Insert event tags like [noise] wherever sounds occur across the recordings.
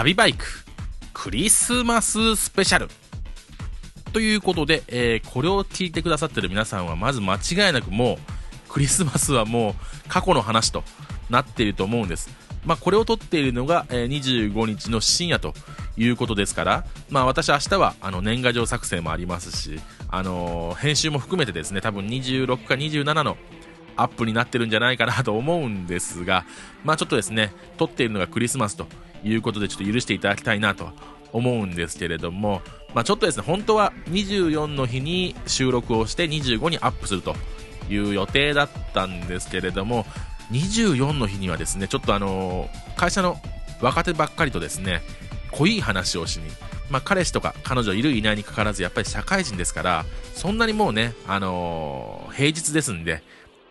旅バイククリスマススペシャルということで、えー、これを聞いてくださってる皆さんはまず間違いなくもうクリスマスはもう過去の話となっていると思うんです。まあ、これを撮っているのが、えー、25日の深夜ということですから、まあ、私明日はあの年賀状作成もありますし、あのー、編集も含めてですね、多分26か27のアップになってるんじゃないかなと思うんですが、まあちょっとですね、撮っているのがクリスマスということでちょっと許していただきたいなと思うんですけれども、まあちょっとですね、本当は24の日に収録をして25にアップするという予定だったんですけれども、24の日にはですね、ちょっとあの、会社の若手ばっかりとですね、濃い話をしに、まあ、彼氏とか彼女いるいないにかかわらず、やっぱり社会人ですから、そんなにもうね、あのー、平日ですんで、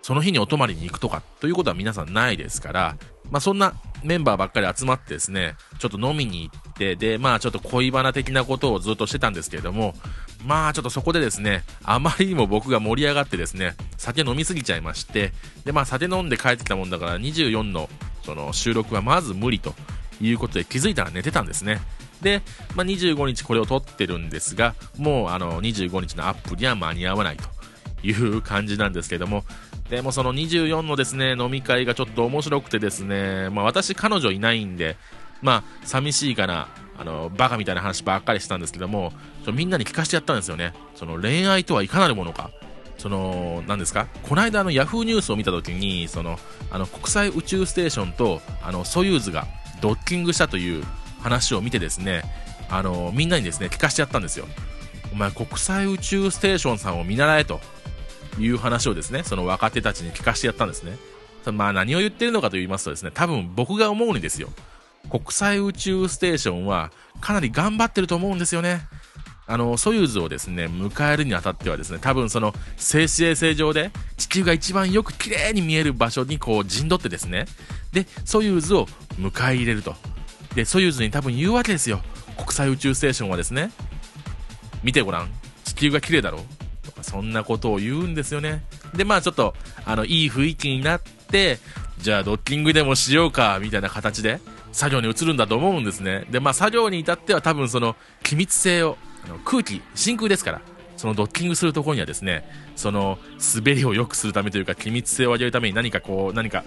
その日にお泊まりに行くとか、ということは皆さんないですから、まあ、そんなメンバーばっかり集まってですね、ちょっと飲みに行って、で、まあちょっと恋バナ的なことをずっとしてたんですけれども、まあちょっとそこでですね、あまりにも僕が盛り上がってですね、酒飲みすぎちゃいまして、で、まあ酒飲んで帰ってきたもんだから24のその収録はまず無理ということで気づいたら寝てたんですね。で、まあ、25日これを撮ってるんですが、もうあの25日のアップには間に合わないという感じなんですけども、でもその24のですね、飲み会がちょっと面白くてですね、まあ私彼女いないんで、まあ寂しいかな、あの、バカみたいな話ばっかりしたんですけども、ちょみんなに聞かせてやったんですよね。その恋愛とはいかなるものか。その、何ですか？この間あのヤフーニュースを見た時に、その、あの国際宇宙ステーションと、あの、ソユーズがドッキングしたという話を見てですね、あの、みんなにですね、聞かせてやったんですよ。お前国際宇宙ステーションさんを見習えと。いう話をですね、その若手たちに聞かせてやったんですね。まあ何を言ってるのかと言いますとですね、多分僕が思うにですよ。国際宇宙ステーションはかなり頑張ってると思うんですよね。あの、ソユーズをですね、迎えるにあたってはですね、多分その、静止衛星上で地球が一番よく綺麗に見える場所にこう陣取ってですね、で、ソユーズを迎え入れると。で、ソユーズに多分言うわけですよ。国際宇宙ステーションはですね、見てごらん。地球が綺麗だろそんなことを言うんですよね。で、まあちょっと、あの、いい雰囲気になって、じゃあドッキングでもしようか、みたいな形で、作業に移るんだと思うんですね。で、まあ作業に至っては多分その、機密性を、あの空気、真空ですから、そのドッキングするところにはですね、その、滑りを良くするためというか、機密性を上げるために何かこう、何か、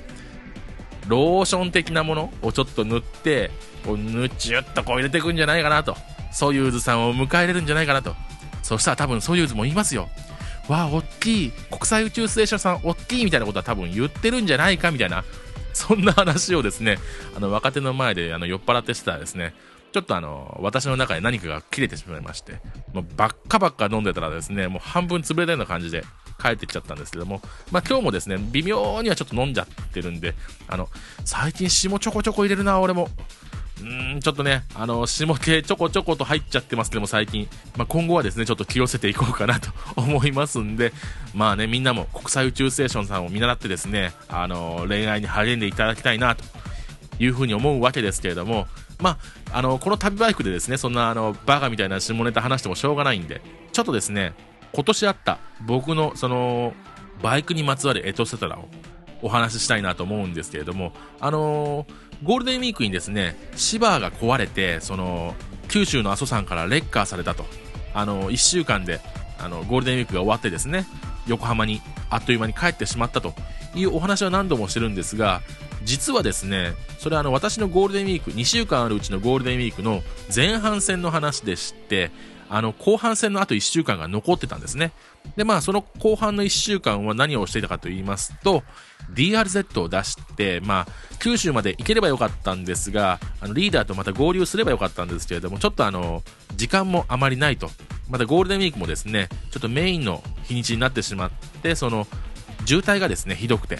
ローション的なものをちょっと塗って、こう、ぬちゅっとこう入れていくんじゃないかなと。ソユーズさんを迎え入れるんじゃないかなと。そしたら多分ソユーズも言いますよ。わあ、大きい。国際宇宙ステーションさん、大きいみたいなことは多分言ってるんじゃないかみたいな、そんな話をですね、あの、若手の前であの酔っ払ってしてたらですね、ちょっとあの、私の中で何かが切れてしまいまして、もうばっかばっか飲んでたらですね、もう半分潰れたような感じで帰ってきちゃったんですけども、まあ今日もですね、微妙にはちょっと飲んじゃってるんで、あの、最近霜ちょこちょこ入れるな、俺も。うん、ちょっとね、あの、下系ちょこちょこと入っちゃってますけども、最近。まあ、今後はですね、ちょっと気をつけていこうかなと思いますんで、[laughs] まあね、みんなも国際宇宙ステーションさんを見習ってですね、あの、恋愛に励んでいただきたいな、というふうに思うわけですけれども、まあ、あの、この旅バイクでですね、そんな、あの、バカみたいな下ネタ話してもしょうがないんで、ちょっとですね、今年あった僕の、その、バイクにまつわるエトセトラをお話ししたいなと思うんですけれども、あのーゴールデンウィークにですね、シバーが壊れて、その、九州の阿蘇山からレッカーされたと。あの、1週間で、あの、ゴールデンウィークが終わってですね、横浜にあっという間に帰ってしまったというお話は何度もしてるんですが、実はですね、それはあの、私のゴールデンウィーク、2週間あるうちのゴールデンウィークの前半戦の話でして、あの、後半戦のあと1週間が残ってたんですね。で、まあ、その後半の1週間は何をしていたかと言いますと、DRZ を出して、まあ、九州まで行ければよかったんですが、あの、リーダーとまた合流すればよかったんですけれども、ちょっとあの、時間もあまりないと。またゴールデンウィークもですね、ちょっとメインの日にちになってしまって、その、渋滞がですね、ひどくて、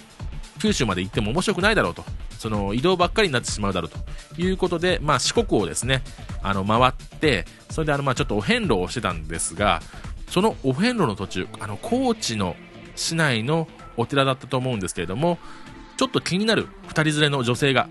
九州まで行っても面白くないだろうと。その移動ばっかりになってしまうだろうということで、まあ、四国をですね、あの、回って、それであの、まあ、ちょっとお遍路をしてたんですが、そのお遍路の途中、あの、高知の市内のお寺だったと思うんですけれども、ちょっと気になる2人連れの女性が、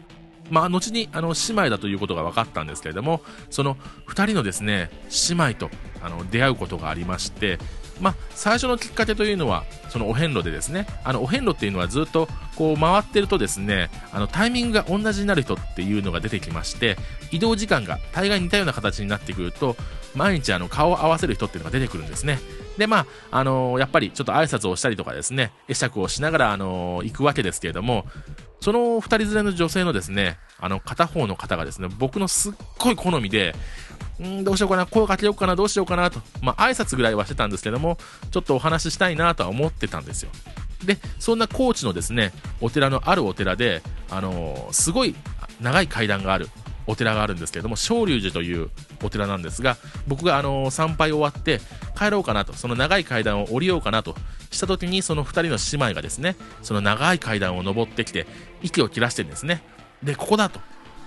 まあ、後にあの姉妹だということが分かったんですけれども、その2人のですね、姉妹とあの出会うことがありまして、まあ、最初のきっかけというのはそのお遍路でですねあのお遍路っていうのはずっとこう回ってるとですねあのタイミングが同じになる人っていうのが出てきまして移動時間が大概似たような形になってくると毎日あの顔を合わせる人っていうのが出てくるんですね。でまああのー、やっぱりちょっと挨拶をしたりとかですね会釈をしながら、あのー、行くわけですけれどもその2人連れの女性のですねあの片方の方がですね僕のすっごい好みでんどうしようかな、声かけようかな、どうしようかなと、まあ、挨拶ぐらいはしてたんですけども、ちょっとお話ししたいなとは思ってたんですよ。で、そんな高知のですね、お寺のあるお寺で、あのー、すごい長い階段があるお寺があるんですけれども、昇龍寺というお寺なんですが、僕が、あの、参拝終わって帰ろうかなと、その長い階段を降りようかなとした時に、その2人の姉妹がですね、その長い階段を登ってきて、息を切らしてんですね。で、ここだと。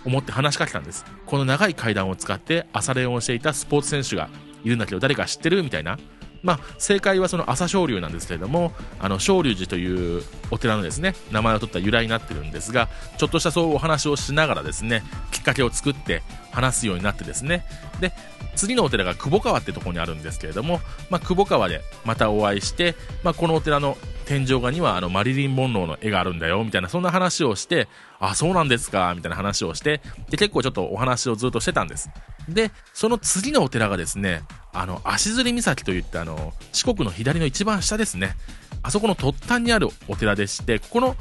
思って話しかけたんです。この長い階段を使って朝練をしていたスポーツ選手がいるんだけど誰か知ってるみたいな。まあ、正解はその朝青龍なんですけれども、あの、青龍寺というお寺のですね、名前を取った由来になってるんですが、ちょっとしたそうお話をしながらですね、きっかけを作って話すようになってですね、で、次のお寺が久保川ってとこにあるんですけれども、まあ、久保川でまたお会いして、まあ、このお寺の天井画にはあのマリリン・モンローの絵があるんだよみたいなそんな話をしてあそうなんですかみたいな話をしてで結構ちょっとお話をずっとしてたんです。でその次のお寺がですねあの足摺岬といってあの四国の左の一番下ですね。あそこの突端にあるお寺でしてここの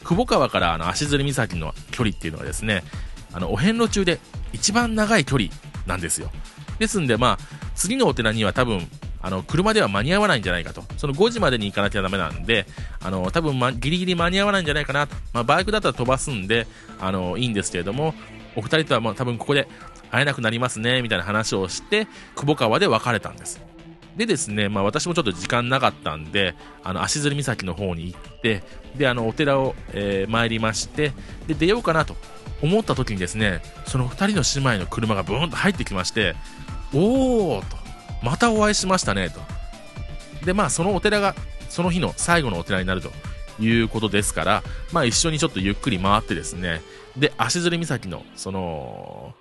久保川からあの足摺岬の距離っていうのはですねあのお遍路中で一番長い距離なんですよ。ですんでまあ次のお寺には多分あの、車では間に合わないんじゃないかと。その5時までに行かなきゃダメなんで、あの、多分、ま、ギリギリ間に合わないんじゃないかなと。まあ、バイクだったら飛ばすんで、あの、いいんですけれども、お二人とはまあ多分ここで会えなくなりますね、みたいな話をして、久保川で別れたんです。でですね、まあ私もちょっと時間なかったんで、あの、足摺岬の方に行って、で、あの、お寺を、えー、参りまして、で、出ようかなと思った時にですね、その2人の姉妹の車がブーンと入ってきまして、おーと、またお会いしましたねと。で、まあ、そのお寺がその日の最後のお寺になるということですから、まあ、一緒にちょっとゆっくり回ってですね、で、足摺岬の、その、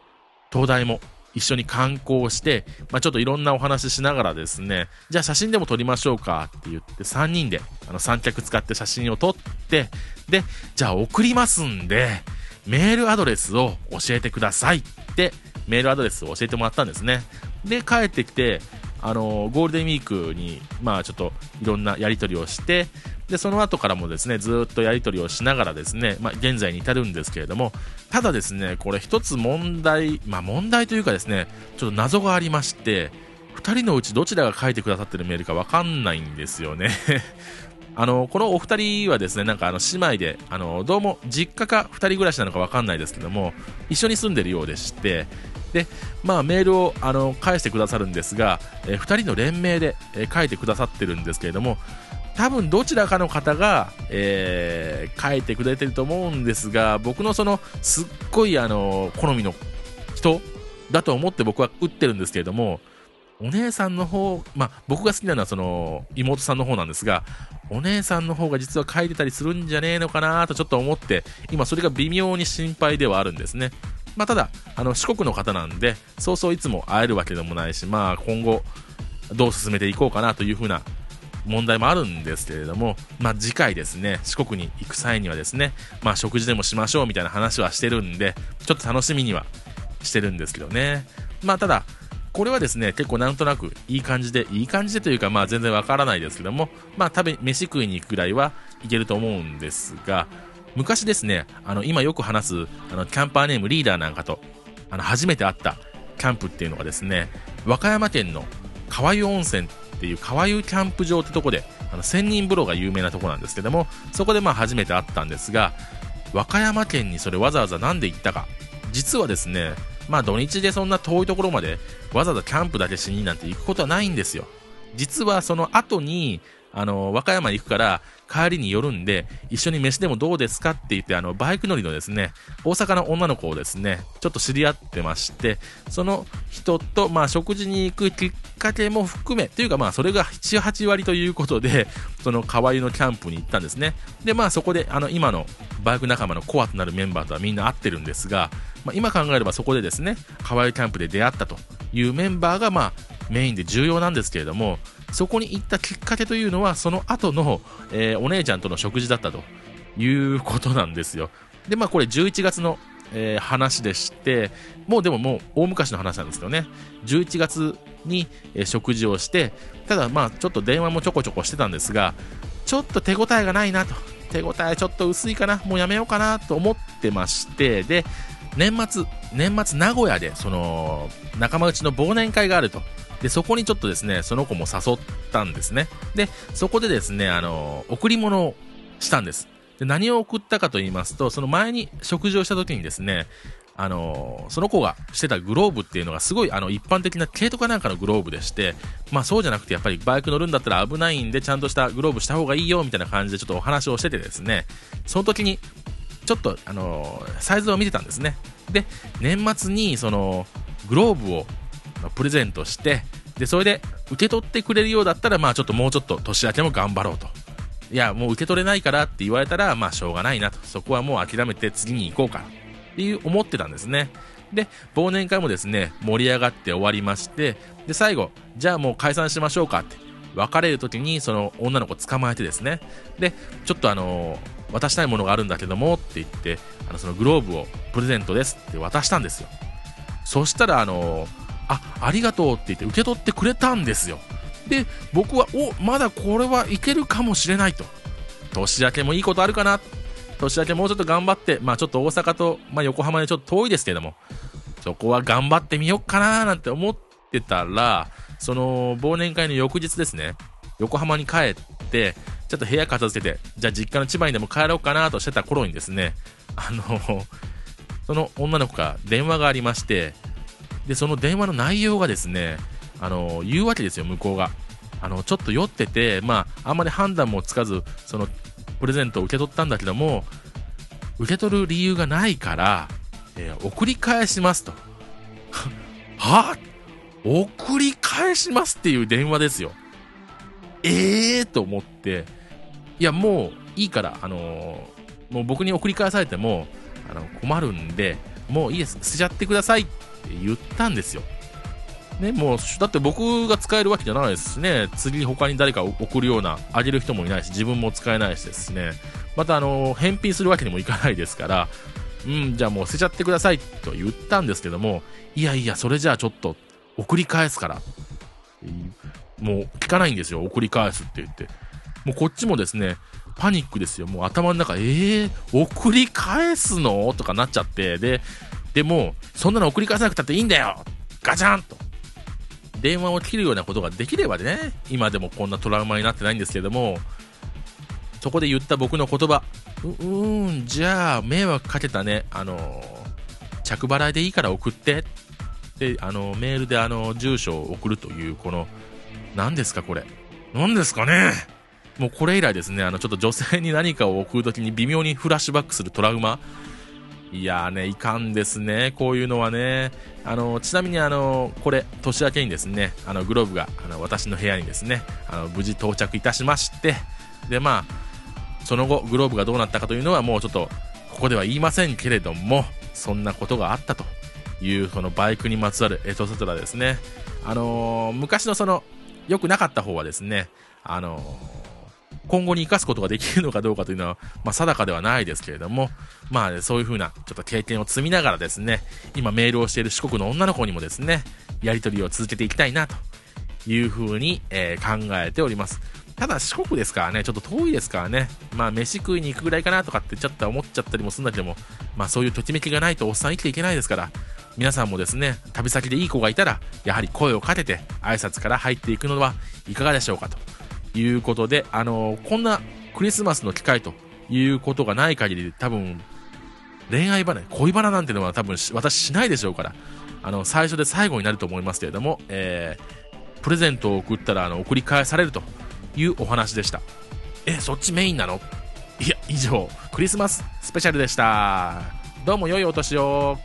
灯台も一緒に観光して、まあ、ちょっといろんなお話ししながらですね、じゃあ写真でも撮りましょうかって言って3人であの三脚使って写真を撮って、で、じゃあ送りますんで、メールアドレスを教えてくださいってメールアドレスを教えてもらったんですね。で、帰ってきて、あのゴールデンウィークに、まあ、ちょっといろんなやり取りをしてでその後からもですねずっとやり取りをしながらですね、まあ、現在に至るんですけれどもただですねこれ一つ問題、まあ、問題というかですねちょっと謎がありまして2人のうちどちらが書いてくださってるメールか分かんないんですよね [laughs] あのこのお二人はですねなんかあの姉妹であのどうも実家か2人暮らしなのか分かんないですけども一緒に住んでるようでしてで、まあ、メールをあの返してくださるんですが、えー、2人の連名で、えー、書いてくださってるんですけれども多分どちらかの方が、えー、書いてくれてると思うんですが僕のそのすっごいあの好みの人だと思って僕は打ってるんですけれどもお姉さんの方、まあ、僕が好きなのはその妹さんの方なんですがお姉さんの方が実は書いてたりするんじゃねえのかなとちょっと思って今それが微妙に心配ではあるんですね。まあ、ただ、あの、四国の方なんで、そうそういつも会えるわけでもないし、まあ、今後、どう進めていこうかなというふうな問題もあるんですけれども、まあ、次回ですね、四国に行く際にはですね、まあ、食事でもしましょうみたいな話はしてるんで、ちょっと楽しみにはしてるんですけどね。まあ、ただ、これはですね、結構なんとなくいい感じで、いい感じでというか、まあ全然わからないですけども、まあ食べ、飯食いに行くぐらいはいけると思うんですが、昔ですね、あの、今よく話す、あの、キャンパーネームリーダーなんかと、あの、初めて会ったキャンプっていうのがですね、和歌山県の川湯温泉っていう川湯キャンプ場ってとこで、あの、千人風呂が有名なとこなんですけども、そこでまあ初めて会ったんですが、和歌山県にそれわざわざ何で行ったか。実はですね、まあ土日でそんな遠いところまでわざわざキャンプだけしになんて行くことはないんですよ。実はその後に、あの、和歌山に行くから、帰りに寄るんで、一緒に飯でもどうですかって言って、あの、バイク乗りのですね、大阪の女の子をですね、ちょっと知り合ってまして、その人と、まあ、食事に行くきっかけも含め、というかまあ、それが7、8割ということで、その川湯のキャンプに行ったんですね。で、まあ、そこで、あの、今のバイク仲間のコアとなるメンバーとはみんな会ってるんですが、まあ、今考えればそこでですね、川湯キャンプで出会ったというメンバーが、まあ、メインで重要なんですけれどもそこに行ったきっかけというのはその後の、えー、お姉ちゃんとの食事だったということなんですよ。でまあこれ11月の、えー、話でしてもうでももう大昔の話なんですよね。11月に、えー、食事をしてただまあちょっと電話もちょこちょこしてたんですがちょっと手応えがないなと。手応えちょっと薄いかな。もうやめようかなと思ってましてで年末年末名古屋でその仲間内の忘年会があると。でそこにちょっとですねその子も誘ったんですねでそこでですねあの贈り物をしたんですで何を送ったかと言いますとその前に食事をした時にですねあのその子がしてたグローブっていうのがすごいあの一般的な毛とかなんかのグローブでして、まあそうじゃなくてやっぱりバイク乗るんだったら危ないんでちゃんとしたグローブした方がいいよみたいな感じでちょっとお話をしててですね、その時にちょっとあのサイズを見てたんですね。で、年末にそのグローブをのプレゼントして、で、それで受け取ってくれるようだったら、まあちょっともうちょっと年明けも頑張ろうと。いや、もう受け取れないからって言われたら、まあしょうがないなと。そこはもう諦めて次に行こうか。っていう思ってたんですね。で、忘年会もですね、盛り上がって終わりまして、で、最後、じゃあもう解散しましょうかって、別れる時にその女の子捕まえてですね、で、ちょっとあのー、渡したいものがあるんだけどもって言って、あのそのグローブをプレゼントですって渡したんですよ。そしたら、あの、あ、ありがとうって言って受け取ってくれたんですよ。で、僕は、お、まだこれはいけるかもしれないと。年明けもいいことあるかな年明けもうちょっと頑張って、まあちょっと大阪と、まあ横浜でちょっと遠いですけども、そこは頑張ってみようかななんて思ってたら、その忘年会の翌日ですね、横浜に帰って、ちょっと部屋片付けて、じゃあ実家の千葉にでも帰ろうかなとしてた頃にですね、あの、その女の子から電話がありまして、で、その電話の内容がですね、あの、言うわけですよ、向こうが。あの、ちょっと酔ってて、まあ、あんまり判断もつかず、その、プレゼントを受け取ったんだけども、受け取る理由がないから、えー、送り返しますと。[laughs] は送り返しますっていう電話ですよ。ええー、と思って、いや、もういいから、あのー、もう僕に送り返されても、あの、困るんで、もういいです、捨てちゃってください言ったんですよ。ね、もう、だって僕が使えるわけじゃないですしね、次他に誰か送るような、あげる人もいないし、自分も使えないしですね、またあの、返品するわけにもいかないですから、うん、じゃあもう捨てちゃってくださいと言ったんですけども、いやいや、それじゃあちょっと、送り返すから。もう聞かないんですよ、送り返すって言って。もうこっちもですね、パニックですよ。もう頭の中、えー、送り返すの？とかなっちゃって、で、でも、そんなの送り返さなくたっていいんだよ。ガチャンと。電話を切るようなことができればね、今でもこんなトラウマになってないんですけども、そこで言った僕の言葉、う、うん、じゃあ、迷惑かけたね、あの着払いでいいから送って、で、あのメールであの、住所を送るという、この、何ですかこれ。何ですかね。もうこれ以来ですね、あの、ちょっと女性に何かを送るときに微妙にフラッシュバックするトラウマ、いやーね、いかんですね、こういうのはね。あの、ちなみにあの、これ、年明けにですね、あの、グローブが、あの、私の部屋にですね、あの、無事到着いたしまして、で、まあ、その後、グローブがどうなったかというのはもうちょっと、ここでは言いませんけれども、そんなことがあったという、そのバイクにまつわるエトセトラですね。あのー、昔のその、良くなかった方はですね、あのー今後に生かすことができるのかどうかというのは、まあ、定かではないですけれども、まあ、そういうふうな、ちょっと経験を積みながらですね、今メールをしている四国の女の子にもですね、やり取りを続けていきたいな、というふうに、えー、考えております。ただ四国ですからね、ちょっと遠いですからね、まあ飯食いに行くぐらいかなとかってちょっと思っちゃったりもするんだけども、まあそういうときめきがないとおっさん生きていけないですから、皆さんもですね、旅先でいい子がいたら、やはり声をかけて挨拶から入っていくのはいかがでしょうかと。いうことで、あのこんなクリスマスの機会ということがない限り、多分、恋愛離れ、恋バナなんてのは多分私しないでしょうから、あの、最初で最後になると思いますけれども、えー、プレゼントを送ったら、あの、送り返されるというお話でした。え、そっちメインなの？いや、以上、クリスマススペシャルでした。どうも良いお年を。